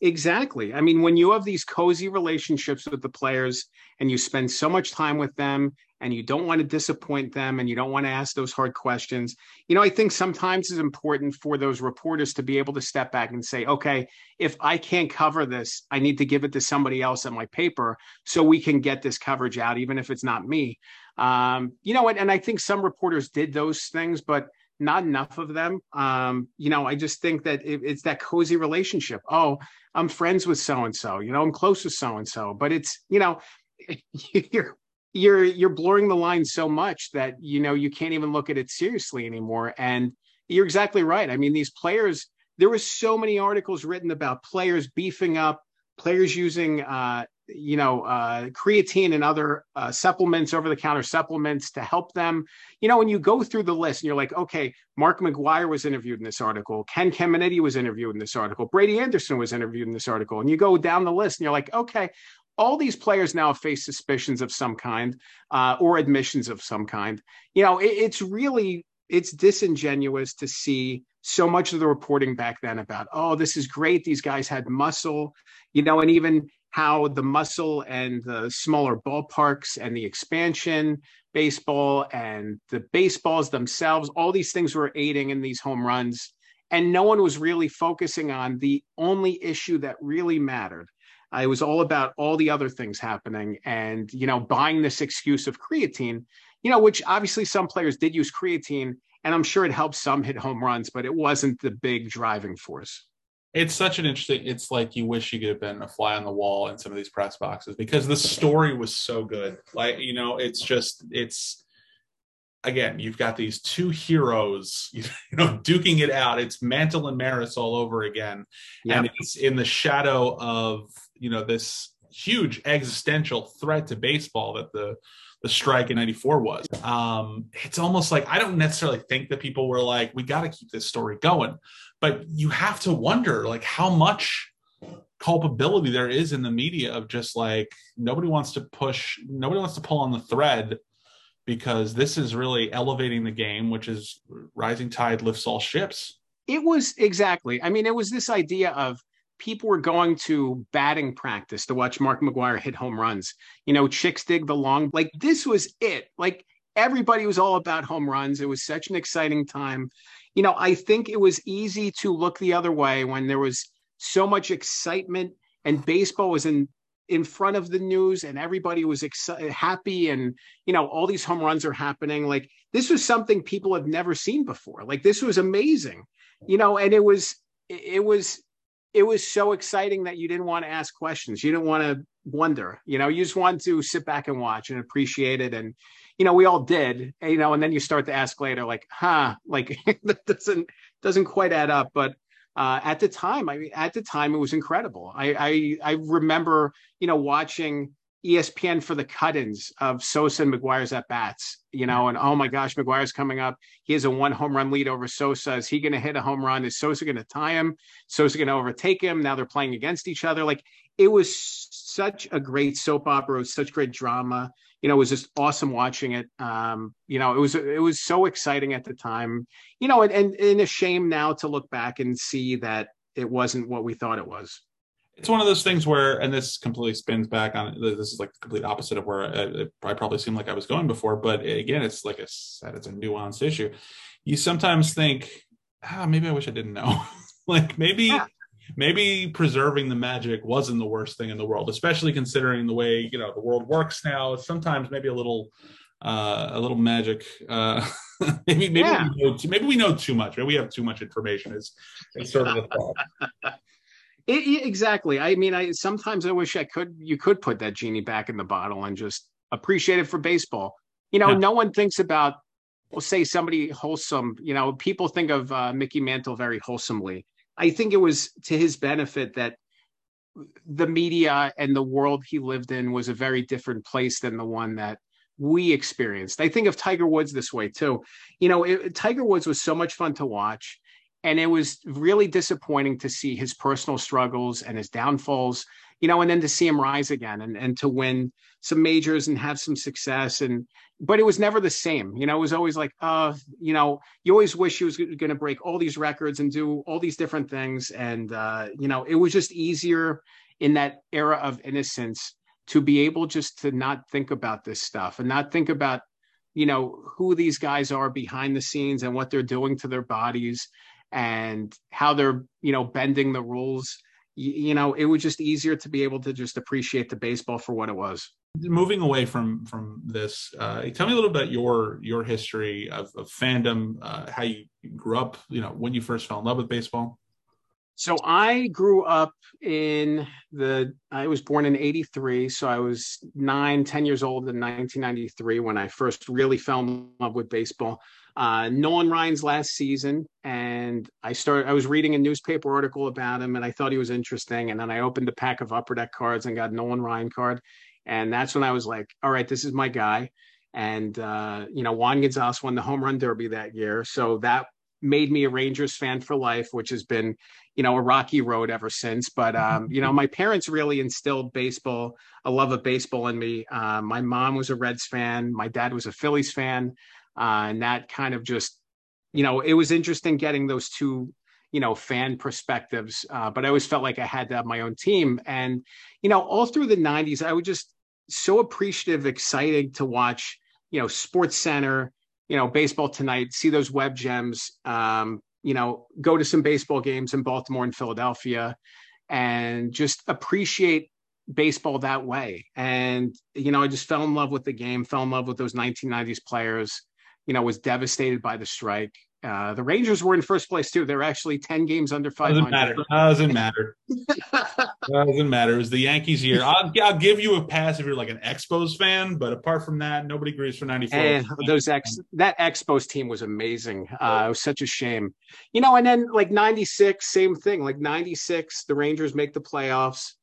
Exactly. I mean, when you have these cozy relationships with the players and you spend so much time with them and you don't want to disappoint them and you don't want to ask those hard questions, you know, I think sometimes it's important for those reporters to be able to step back and say, okay, if I can't cover this, I need to give it to somebody else at my paper so we can get this coverage out, even if it's not me. Um, you know, and, and I think some reporters did those things, but not enough of them. Um, you know, I just think that it, it's that cozy relationship. Oh, I'm friends with so and so. You know, I'm close with so and so. But it's you know, you're you're you're blurring the line so much that you know you can't even look at it seriously anymore. And you're exactly right. I mean, these players. There were so many articles written about players beefing up, players using uh, you know, uh, creatine and other uh, supplements, over the counter supplements to help them. You know, when you go through the list and you're like, okay, Mark McGwire was interviewed in this article, Ken Caminiti was interviewed in this article, Brady Anderson was interviewed in this article. And you go down the list and you're like, okay, all these players now face suspicions of some kind uh, or admissions of some kind. You know, it, it's really it's disingenuous to see so much of the reporting back then about oh this is great these guys had muscle you know and even how the muscle and the smaller ballparks and the expansion baseball and the baseballs themselves, all these things were aiding in these home runs. And no one was really focusing on the only issue that really mattered. Uh, it was all about all the other things happening and, you know, buying this excuse of creatine, you know, which obviously some players did use creatine. And I'm sure it helped some hit home runs, but it wasn't the big driving force it's such an interesting it's like you wish you could have been a fly on the wall in some of these press boxes because the story was so good. Like you know it's just it's again you've got these two heroes you know duking it out. It's mantle and maris all over again. Yep. and it's in the shadow of you know this huge existential threat to baseball that the the strike in 94 was. Um it's almost like i don't necessarily think that people were like we got to keep this story going. But you have to wonder like how much culpability there is in the media of just like nobody wants to push nobody wants to pull on the thread because this is really elevating the game which is rising tide lifts all ships. It was exactly. I mean it was this idea of people were going to batting practice to watch mark mcgwire hit home runs. You know chicks dig the long like this was it. Like everybody was all about home runs. It was such an exciting time. You know, I think it was easy to look the other way when there was so much excitement and baseball was in in front of the news and everybody was happy and you know all these home runs are happening. Like this was something people have never seen before. Like this was amazing you know and it was it was it was so exciting that you didn't want to ask questions you didn't want to wonder you know you just want to sit back and watch and appreciate it and you know, we all did, you know, and then you start to ask later, like, huh, like that doesn't doesn't quite add up. But uh, at the time, I mean, at the time, it was incredible. I, I I remember, you know, watching ESPN for the cut-ins of Sosa and McGwire's at bats, you know, and oh my gosh, McGwire's coming up. He has a one home run lead over Sosa. Is he going to hit a home run? Is Sosa going to tie him? Sosa going to overtake him? Now they're playing against each other. Like it was such a great soap opera. It was such great drama you know, it was just awesome watching it. Um, you know, it was it was so exciting at the time. You know, and, and and a shame now to look back and see that it wasn't what we thought it was. It's one of those things where, and this completely spins back on. This is like the complete opposite of where I, I probably seemed like I was going before. But again, it's like I said, it's a nuanced issue. You sometimes think ah, maybe I wish I didn't know. like maybe yeah. maybe preserving the magic wasn't the worst thing in the world, especially considering the way you know the world works now. Sometimes maybe a little uh, a little magic. Uh, maybe maybe yeah. we know too, maybe we know too much. Maybe we have too much information. Is is sort of the thought. It, exactly. I mean, I sometimes I wish I could. You could put that genie back in the bottle and just appreciate it for baseball. You know, yeah. no one thinks about. Well, say somebody wholesome. You know, people think of uh, Mickey Mantle very wholesomely. I think it was to his benefit that the media and the world he lived in was a very different place than the one that we experienced. I think of Tiger Woods this way too. You know, it, Tiger Woods was so much fun to watch. And it was really disappointing to see his personal struggles and his downfalls, you know, and then to see him rise again and, and to win some majors and have some success. And, but it was never the same. You know, it was always like, uh, you know, you always wish he was going to break all these records and do all these different things. And, uh, you know, it was just easier in that era of innocence to be able just to not think about this stuff and not think about you know who these guys are behind the scenes and what they're doing to their bodies and how they're you know bending the rules you, know it was just easier to be able to just appreciate the baseball for what it was. Moving away from from this uh, tell me a little bit your your history of, of fandom uh, how you grew up you know when you first fell in love with baseball so I grew up in the, I was born in 83. So I was nine, 10 years old in 1993 when I first really fell in love with baseball. Uh, Nolan Ryan's last season. And I started, I was reading a newspaper article about him and I thought he was interesting. And then I opened a pack of upper deck cards and got Nolan Ryan card. And that's when I was like, all right, this is my guy. And, uh, you know, Juan Gonzalez won the home run derby that year. So that made me a Rangers fan for life, which has been, you know, a rocky road ever since. But um, you know, my parents really instilled baseball, a love of baseball in me. Uh, my mom was a Reds fan, my dad was a Phillies fan, uh, and that kind of just, you know, it was interesting getting those two, you know, fan perspectives. Uh, but I always felt like I had to have my own team, and you know, all through the '90s, I was just so appreciative, excited to watch, you know, Sports Center you know, baseball tonight, see those web gems, um, you know, go to some baseball games in Baltimore and Philadelphia and just appreciate baseball that way. And, you know, I just fell in love with the game, fell in love with those 1990s players, you know, was devastated by the strike. Uh, the Rangers were in first place too. They're actually ten games under five. Doesn't matter. Doesn't matter. doesn't matter. It was the Yankees year. I'll, I'll give you a pass if you're like an Expos fan, but apart from that, nobody agrees for '94. And those ex that Expos team was amazing. Uh, it was such a shame, you know. And then like '96, same thing. Like '96, the Rangers make the playoffs.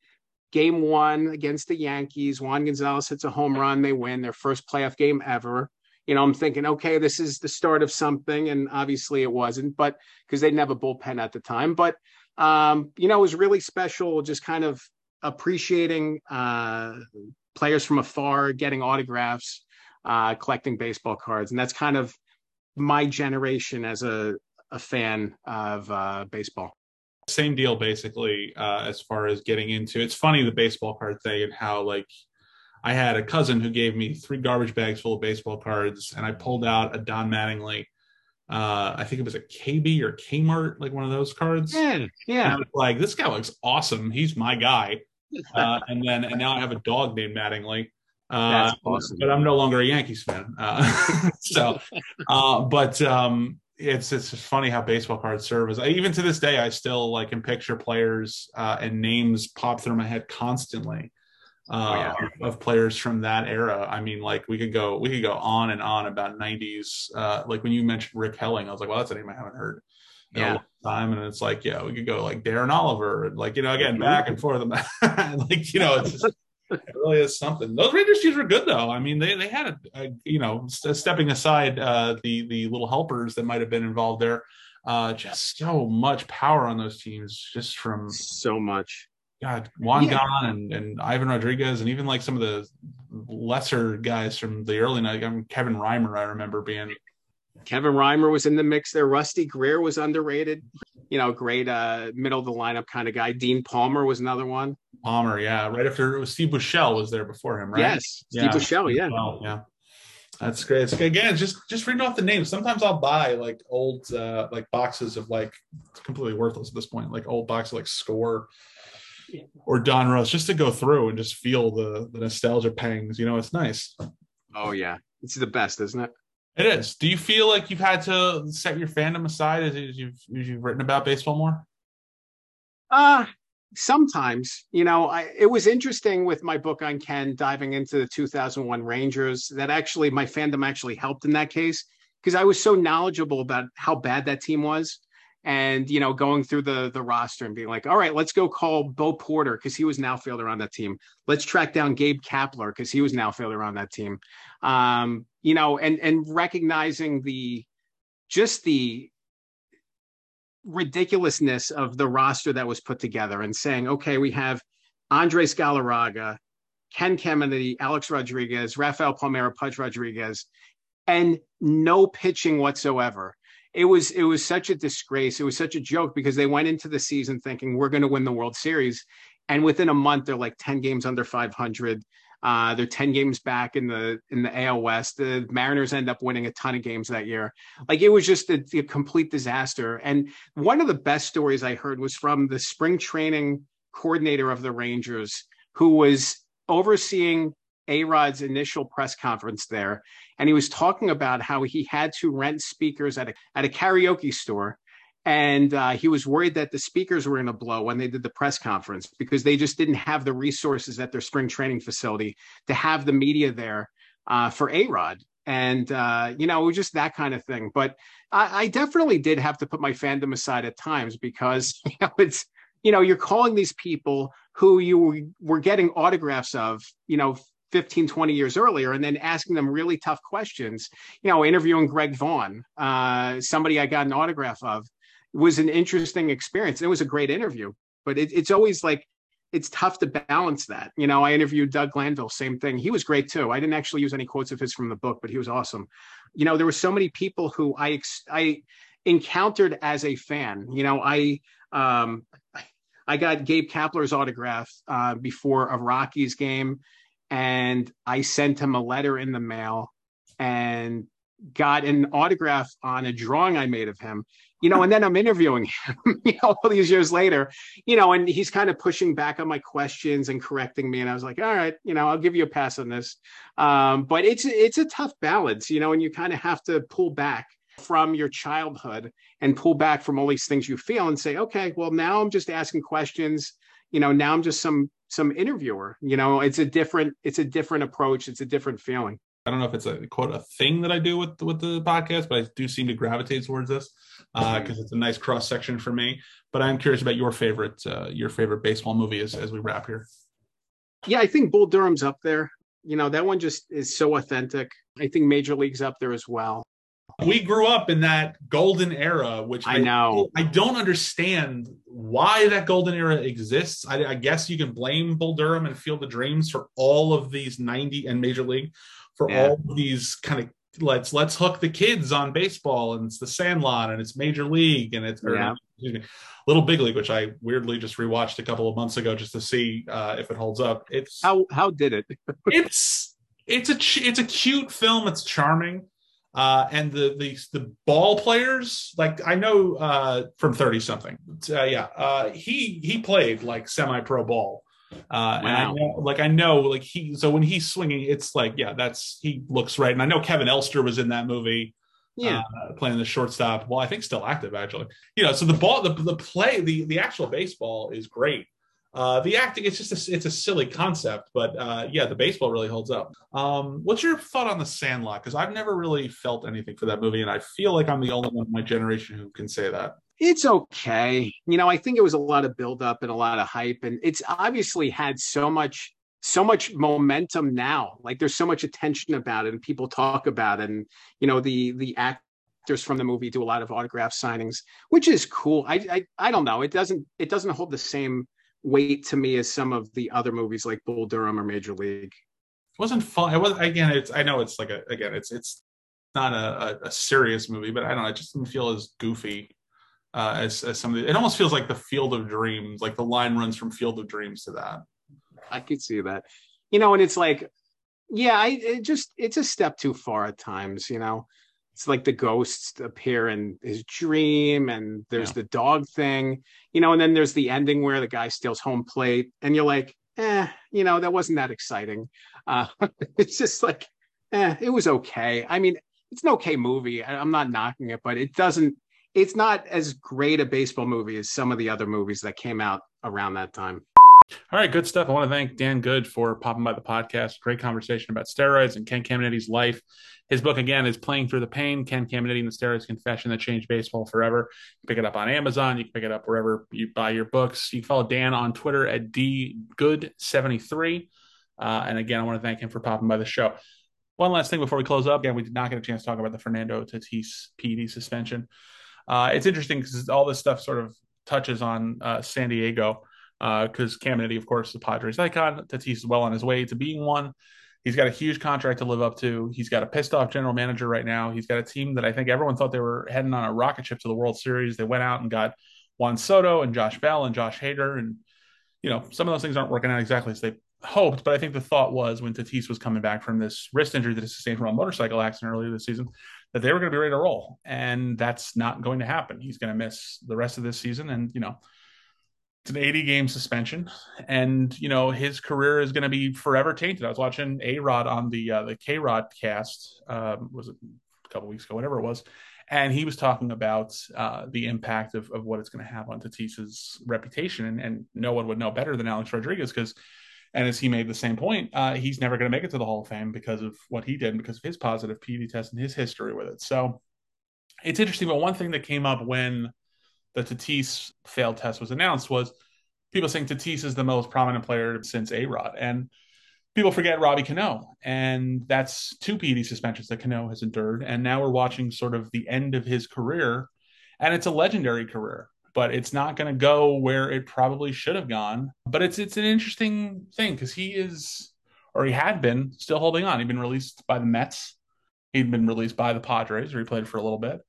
Game one against the Yankees, Juan Gonzalez hits a home run. They win their first playoff game ever you know, I'm thinking, okay, this is the start of something, and obviously it wasn't, but because they didn't have a bullpen at the time. But um, you know, it was really special, just kind of appreciating uh, players from afar, getting autographs, uh, collecting baseball cards, and that's kind of my generation as a a fan of uh, baseball. Same deal, basically, uh, as far as getting into. It's funny the baseball card thing and how like I had a cousin who gave me three garbage bags full of baseball cards, and I pulled out a Don Mattingly. Uh, I think it was a KB or Kmart, like one of those cards. Yeah, yeah. like this guy looks awesome. He's my guy. Uh, and then and now I have a dog named Mattingly. Uh, That's awesome. But I'm no longer a Yankees fan. Uh, so, uh, but um, it's it's funny how baseball cards serve as even to this day I still like can picture players uh, and names pop through my head constantly uh, oh, yeah. Uh, of players from that era. I mean, like we could go we could go on and on about '90s. Uh, like when you mentioned Rick Helling, I was like, well, that's a name I haven't heard in yeah. a long time. And it's like, yeah, we could go like Darren Oliver, and like you know, again, back and forth. like you know, it's just, it really is something. Those Rangers teams were good though. I mean, they they had a, a you know, st- stepping aside uh, the the little helpers that might have been involved there. Uh, just so much power on those teams, just from so much God, Juan yeah. Gon and, and Ivan Rodriguez, and even like some of the lesser guys from the early night. I mean, Kevin Reimer, I remember being. Kevin Reimer was in the mix there. Rusty Greer was underrated. You know, great uh, middle of the lineup kind of guy. Dean Palmer was another one. Palmer, yeah. Right after it was Steve Buechele was there before him, right? Yes, Steve yeah, yeah. Well, yeah. That's great. It's, again, just just reading off the names. Sometimes I'll buy like old uh like boxes of like completely worthless at this point, like old boxes like Score or Donruss, just to go through and just feel the the nostalgia pangs. You know, it's nice. Oh yeah, it's the best, isn't it? It is. Do you feel like you've had to set your fandom aside as you've as you've written about baseball more? Uh sometimes you know I, it was interesting with my book on ken diving into the 2001 rangers that actually my fandom actually helped in that case because i was so knowledgeable about how bad that team was and you know going through the the roster and being like all right let's go call bo porter because he was an outfielder on that team let's track down gabe kapler because he was an outfielder on that team um you know and and recognizing the just the ridiculousness of the roster that was put together and saying, okay, we have Andres Galarraga, Ken Caminiti, Alex Rodriguez, Rafael Palmeiro, Pudge Rodriguez, and no pitching whatsoever. It was it was such a disgrace. It was such a joke because they went into the season thinking we're going to win the World Series, and within a month they're like ten games under five hundred. Uh, they're 10 games back in the in the AL West. The Mariners end up winning a ton of games that year. Like it was just a, a complete disaster. And one of the best stories I heard was from the spring training coordinator of the Rangers, who was overseeing A Rod's initial press conference there. And he was talking about how he had to rent speakers at a, at a karaoke store and uh, he was worried that the speakers were going to blow when they did the press conference because they just didn't have the resources at their spring training facility to have the media there uh, for A Rod. And, uh, you know, it was just that kind of thing. But I, I, definitely did have to put my fandom aside at times because, you know, it's, you know, you're calling these people who you were getting autographs of, you know, 15, 20 years earlier, and then asking them really tough questions. You know, interviewing Greg Vaughn, uh, somebody I got an autograph of, was an interesting experience. It was a great interview, but it, it's always like it's tough to balance that. You know, I interviewed Doug Glanville, same thing. He was great too. I didn't actually use any quotes of his from the book, but he was awesome. You know, there were so many people who I I encountered as a fan. You know, I um I got Gabe Kapler's autograph uh, before a Rockies game, and I sent him a letter in the mail, and got an autograph on a drawing I made of him, you know, and then I'm interviewing him, you know, all these years later, you know, and he's kind of pushing back on my questions and correcting me. And I was like, all right, you know, I'll give you a pass on this. Um, but it's it's a tough balance, you know, and you kind of have to pull back from your childhood and pull back from all these things you feel and say, okay, well, now I'm just asking questions. You know, now I'm just some some interviewer. You know, it's a different it's a different approach. It's a different feeling. I don't know if it's a quote a thing that I do with with the podcast, but I do seem to gravitate towards this because uh, it's a nice cross section for me. But I'm curious about your favorite uh, your favorite baseball movie as as we wrap here. Yeah, I think Bull Durham's up there. You know that one just is so authentic. I think Major League's up there as well. We grew up in that golden era, which I know. I, I don't understand why that golden era exists. I, I guess you can blame Bull Durham and Field of Dreams for all of these 90 and Major League for yeah. all these kind of let's let's hook the kids on baseball and it's the Sandlot and it's Major League and it's yeah. me, Little Big League, which I weirdly just rewatched a couple of months ago just to see uh, if it holds up. It's how how did it? it's it's a it's a cute film. It's charming. Uh, and the, the the ball players, like I know uh, from thirty something, uh, yeah, uh, he he played like semi pro ball, uh, wow. and I know, like I know, like he. So when he's swinging, it's like, yeah, that's he looks right. And I know Kevin Elster was in that movie. Yeah, uh, playing the shortstop. Well, I think still active actually. You know, so the ball, the the play, the the actual baseball is great. Uh, the acting, it's just a, it's a silly concept, but uh, yeah, the baseball really holds up. Um, what's your thought on the Sandlot? Because I've never really felt anything for that movie, and I feel like I'm the only one in my generation who can say that it's okay. You know, I think it was a lot of buildup and a lot of hype, and it's obviously had so much so much momentum now. Like there's so much attention about it, and people talk about it, and you know the the actors from the movie do a lot of autograph signings, which is cool. I I, I don't know. It doesn't it doesn't hold the same weight to me as some of the other movies like Bull Durham or Major League. It wasn't fun. It was again. It's I know it's like a again. It's it's not a, a, a serious movie, but I don't know. It just didn't feel as goofy uh, as as some of the, it almost feels like the Field of Dreams, like the line runs from Field of Dreams to that. I could see that, you know, and it's like Yeah, I it just it's a step too far at times, you know. It's like the ghosts appear in his dream, and there's yeah. the dog thing, you know, and then there's the ending where the guy steals home plate, and you're like, eh, you know, that wasn't that exciting. Uh, it's just like, eh, it was okay. I mean, it's an okay movie. I, I'm not knocking it, but it doesn't. It's not as great a baseball movie as some of the other movies that came out around that time. All right, good stuff. I want to thank Dan Good for popping by the podcast. Great conversation about steroids and Ken Caminiti's life. His book again is Playing Through the Pain, Ken Caminiti and the Steroids Confession That Changed Baseball Forever. You can pick it up on Amazon. You can pick it up wherever you buy your books. You can follow Dan on Twitter at dgood73. Uh, and again, I want to thank him for popping by the show. One last thing before we close up. Again, we did not get a chance to talk about the Fernando Tatis PED suspension. Uh, it's interesting because all this stuff sort of touches on uh, San Diego because uh, of course, the Padres icon. Tatis is well on his way to being one. He's got a huge contract to live up to. He's got a pissed off general manager right now. He's got a team that I think everyone thought they were heading on a rocket ship to the World Series. They went out and got Juan Soto and Josh Bell and Josh Hader. And, you know, some of those things aren't working out exactly as they hoped. But I think the thought was when Tatis was coming back from this wrist injury that he sustained from a motorcycle accident earlier this season, that they were going to be ready to roll. And that's not going to happen. He's going to miss the rest of this season. And, you know, it's an 80 game suspension and you know his career is going to be forever tainted. I was watching a rod on the uh, the k rod cast um, was a couple weeks ago whatever it was and he was talking about uh, the impact of, of what it's going to have on tatis's reputation and, and no one would know better than alex rodriguez because and as he made the same point uh, he's never going to make it to the hall of fame because of what he did and because of his positive pd test and his history with it. So it's interesting but one thing that came up when the Tatis failed test was announced was people saying Tatis is the most prominent player since A Rod. And people forget Robbie Cano. And that's two PED suspensions that Cano has endured. And now we're watching sort of the end of his career. And it's a legendary career, but it's not going to go where it probably should have gone. But it's it's an interesting thing because he is, or he had been, still holding on. He'd been released by the Mets. He'd been released by the Padres, where he played for a little bit.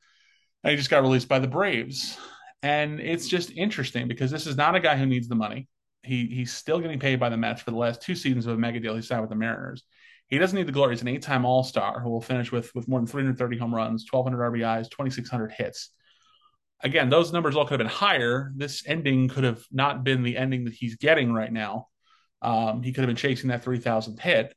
And he just got released by the Braves. And it's just interesting because this is not a guy who needs the money. He he's still getting paid by the Mets for the last two seasons of a mega deal he signed with the Mariners. He doesn't need the glory. He's an eight-time All-Star who will finish with with more than 330 home runs, 1,200 RBIs, 2,600 hits. Again, those numbers all could have been higher. This ending could have not been the ending that he's getting right now. Um, he could have been chasing that 3,000th hit.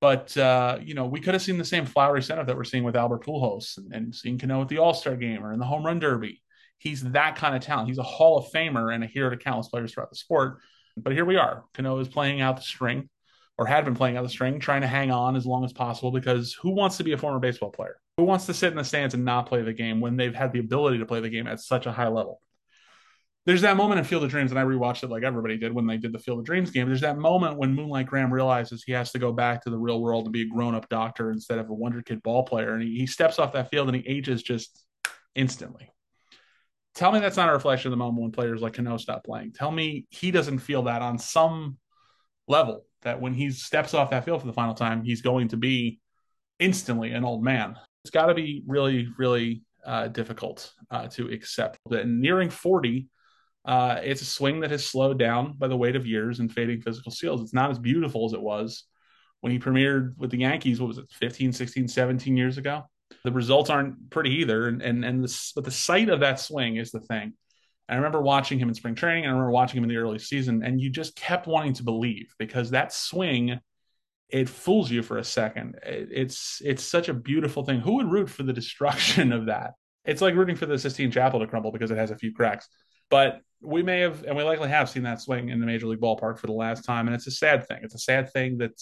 But uh, you know, we could have seen the same flowery setup that we're seeing with Albert Pujols and, and seeing Cano at the All Star game or in the Home Run Derby he's that kind of talent. He's a Hall of Famer and a hero to countless players throughout the sport. But here we are. Cano is playing out the string, or had been playing out the string, trying to hang on as long as possible because who wants to be a former baseball player? Who wants to sit in the stands and not play the game when they've had the ability to play the game at such a high level? There's that moment in Field of Dreams, and I rewatched it like everybody did when they did the Field of Dreams game. There's that moment when Moonlight Graham realizes he has to go back to the real world and be a grown up doctor instead of a wonder kid ball player. And he, he steps off that field and he ages just instantly Tell me that's not a reflection of the moment when players like Cano stop playing. Tell me he doesn't feel that on some level that when he steps off that field for the final time, he's going to be instantly an old man. It's got to be really, really uh, difficult uh, to accept that nearing 40, uh, it's a swing that has slowed down by the weight of years and fading physical skills. It's not as beautiful as it was when he premiered with the Yankees, what was it, 15, 16, 17 years ago? The results aren't pretty either. And and, and the, but the sight of that swing is the thing. I remember watching him in spring training. And I remember watching him in the early season, and you just kept wanting to believe because that swing, it fools you for a second. It, it's it's such a beautiful thing. Who would root for the destruction of that? It's like rooting for the Sistine Chapel to crumble because it has a few cracks. But we may have, and we likely have seen that swing in the major league ballpark for the last time, and it's a sad thing. It's a sad thing that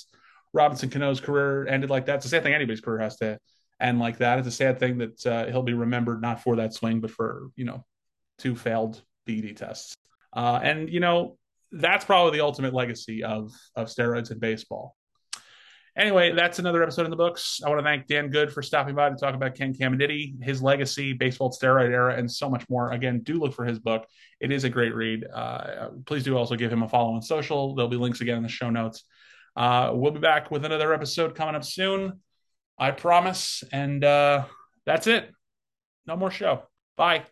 Robinson Cano's career ended like that. It's a sad thing anybody's career has to and like that. It's a sad thing that uh, he'll be remembered not for that swing, but for you know two failed BD tests. Uh, and you know that's probably the ultimate legacy of of steroids in baseball. Anyway, that's another episode in the books. I want to thank Dan Good for stopping by to talk about Ken Caminiti, his legacy, baseball steroid era, and so much more. Again, do look for his book. It is a great read. Uh, please do also give him a follow on social. There'll be links again in the show notes. Uh, we'll be back with another episode coming up soon. I promise. And uh, that's it. No more show. Bye.